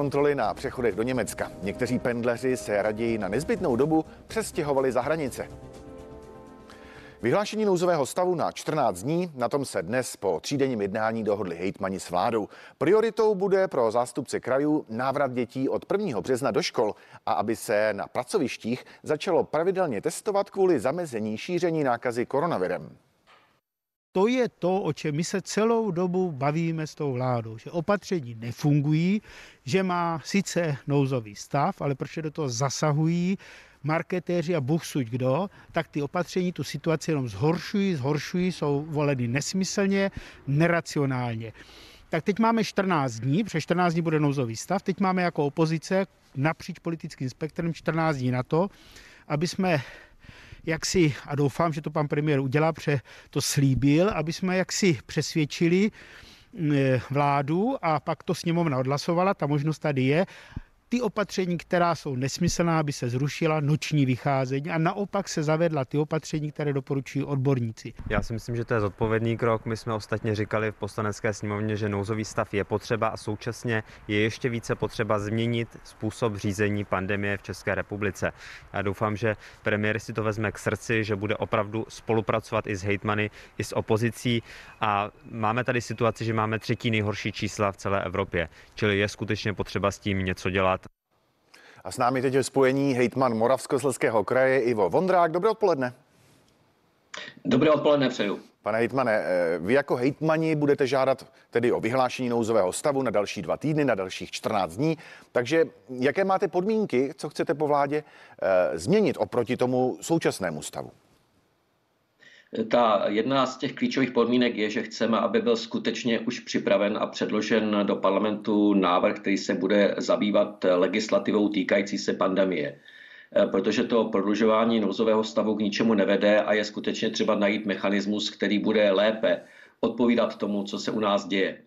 Kontroly na přechodech do Německa. Někteří pendleři se raději na nezbytnou dobu přestěhovali za hranice. Vyhlášení nouzového stavu na 14 dní, na tom se dnes po třídenním jednání dohodli hejtmani s vládou. Prioritou bude pro zástupce krajů návrat dětí od 1. března do škol a aby se na pracovištích začalo pravidelně testovat kvůli zamezení šíření nákazy koronavirem to je to, o čem my se celou dobu bavíme s tou vládou, že opatření nefungují, že má sice nouzový stav, ale protože do toho zasahují marketéři a Bůh suď kdo, tak ty opatření tu situaci jenom zhoršují, zhoršují, jsou voleny nesmyslně, neracionálně. Tak teď máme 14 dní, protože 14 dní bude nouzový stav, teď máme jako opozice napříč politickým spektrem 14 dní na to, aby jsme jak si, a doufám, že to pan premiér udělá, protože to slíbil, aby jsme jaksi přesvědčili eh, vládu a pak to sněmovna odhlasovala, ta možnost tady je, ty opatření, která jsou nesmyslná, aby se zrušila noční vycházení a naopak se zavedla ty opatření, které doporučují odborníci. Já si myslím, že to je zodpovědný krok. My jsme ostatně říkali v poslanecké sněmovně, že nouzový stav je potřeba a současně je ještě více potřeba změnit způsob řízení pandemie v České republice. Já doufám, že premiér si to vezme k srdci, že bude opravdu spolupracovat i s hejtmany, i s opozicí a máme tady situaci, že máme třetí nejhorší čísla v celé Evropě, čili je skutečně potřeba s tím něco dělat a s námi teď je spojení hejtman Moravskoslezského kraje Ivo Vondrák. Dobré odpoledne. Dobré odpoledne přeju. Pane hejtmane, eh, vy jako hejtmani budete žádat tedy o vyhlášení nouzového stavu na další dva týdny, na dalších 14 dní. Takže jaké máte podmínky, co chcete po vládě eh, změnit oproti tomu současnému stavu? Ta jedna z těch klíčových podmínek je, že chceme, aby byl skutečně už připraven a předložen do parlamentu návrh, který se bude zabývat legislativou týkající se pandemie protože to prodlužování nouzového stavu k ničemu nevede a je skutečně třeba najít mechanismus, který bude lépe odpovídat tomu, co se u nás děje.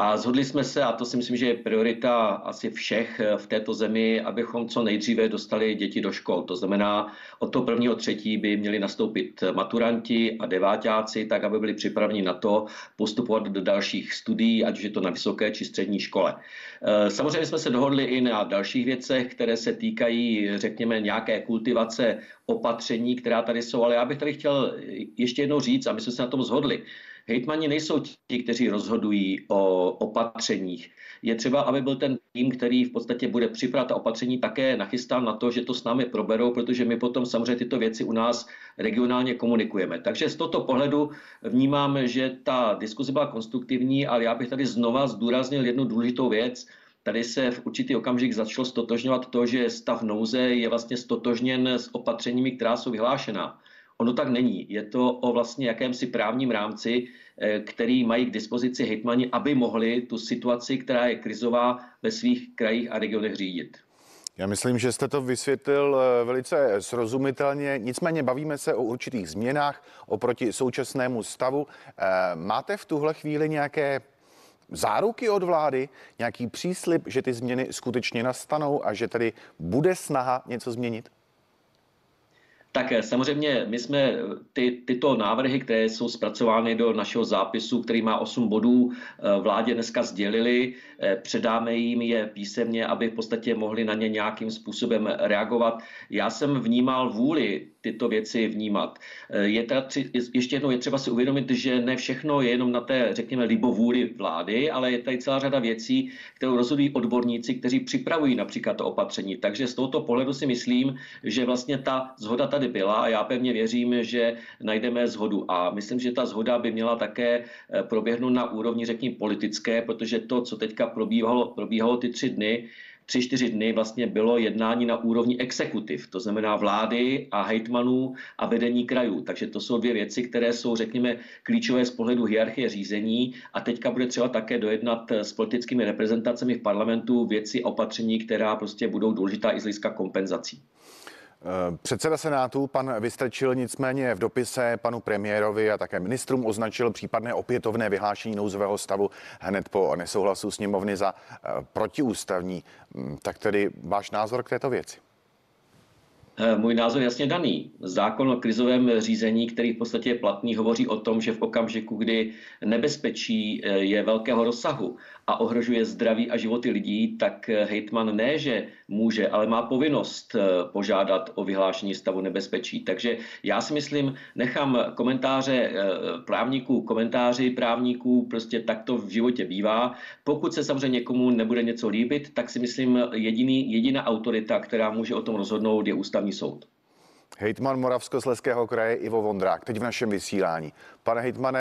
A zhodli jsme se, a to si myslím, že je priorita asi všech v této zemi, abychom co nejdříve dostali děti do škol. To znamená, od toho prvního třetí by měli nastoupit maturanti a devátáci, tak aby byli připraveni na to postupovat do dalších studií, ať už je to na vysoké či střední škole. E, samozřejmě jsme se dohodli i na dalších věcech, které se týkají, řekněme, nějaké kultivace opatření, která tady jsou, ale já bych tady chtěl ještě jednou říct, a my jsme se na tom zhodli, Hejtmani nejsou ti, kteří rozhodují o opatřeních. Je třeba, aby byl ten tým, který v podstatě bude připravit opatření, také nachystán na to, že to s námi proberou, protože my potom samozřejmě tyto věci u nás regionálně komunikujeme. Takže z tohoto pohledu vnímám, že ta diskuze byla konstruktivní, ale já bych tady znova zdůraznil jednu důležitou věc. Tady se v určitý okamžik začalo stotožňovat to, že stav nouze je vlastně stotožněn s opatřeními, která jsou vyhlášená. Ono tak není. Je to o vlastně jakémsi právním rámci, eh, který mají k dispozici hejtmani, aby mohli tu situaci, která je krizová ve svých krajích a regionech řídit. Já myslím, že jste to vysvětlil eh, velice srozumitelně. Nicméně bavíme se o určitých změnách oproti současnému stavu. Eh, máte v tuhle chvíli nějaké záruky od vlády, nějaký příslip, že ty změny skutečně nastanou a že tady bude snaha něco změnit? Tak eh, samozřejmě my jsme eh, ty, tyto návrhy, které jsou zpracovány do našeho zápisu, který má 8 bodů, eh, vládě dneska sdělili. Předáme jim je písemně, aby v podstatě mohli na ně nějakým způsobem reagovat. Já jsem vnímal vůli tyto věci vnímat. Je teda tři, ještě jednou je třeba si uvědomit, že ne všechno je jenom na té, řekněme, libovůli vlády, ale je tady celá řada věcí, kterou rozhodují odborníci, kteří připravují například to opatření. Takže z tohoto pohledu si myslím, že vlastně ta zhoda tady tady byla a já pevně věřím, že najdeme zhodu. A myslím, že ta zhoda by měla také eh, proběhnout na úrovni, řekněme, politické, protože to, co teďka probíhalo, probíhalo ty tři dny, tři, čtyři dny vlastně bylo jednání na úrovni exekutiv, to znamená vlády a hejtmanů a vedení krajů. Takže to jsou dvě věci, které jsou, řekněme, klíčové z pohledu hierarchie řízení a teďka bude třeba také dojednat s politickými reprezentacemi v parlamentu věci a opatření, která prostě budou důležitá i z hlediska kompenzací. Eh, předseda Senátu, pan Vystrčil, nicméně v dopise panu premiérovi a také ministrům označil případné opětovné vyhlášení nouzového stavu hned po nesouhlasu sněmovny za eh, protiústavní. Mm, tak tedy váš názor k této věci? Eh, můj názor je jasně daný. Zákon o krizovém řízení, který v podstatě je platný, hovoří o tom, že v okamžiku, kdy nebezpečí eh, je velkého rozsahu a ohrožuje zdraví a životy lidí, tak eh, hejtman ne, že může, ale má povinnost požádat o vyhlášení stavu nebezpečí. Takže já si myslím, nechám komentáře právníků, komentáři právníků, prostě tak to v životě bývá. Pokud se samozřejmě někomu nebude něco líbit, tak si myslím, jediný, jediná autorita, která může o tom rozhodnout, je ústavní ústavní soud. Hejtman Moravskosleského kraje Ivo Vondrák, teď v našem vysílání. Pane hejtmane,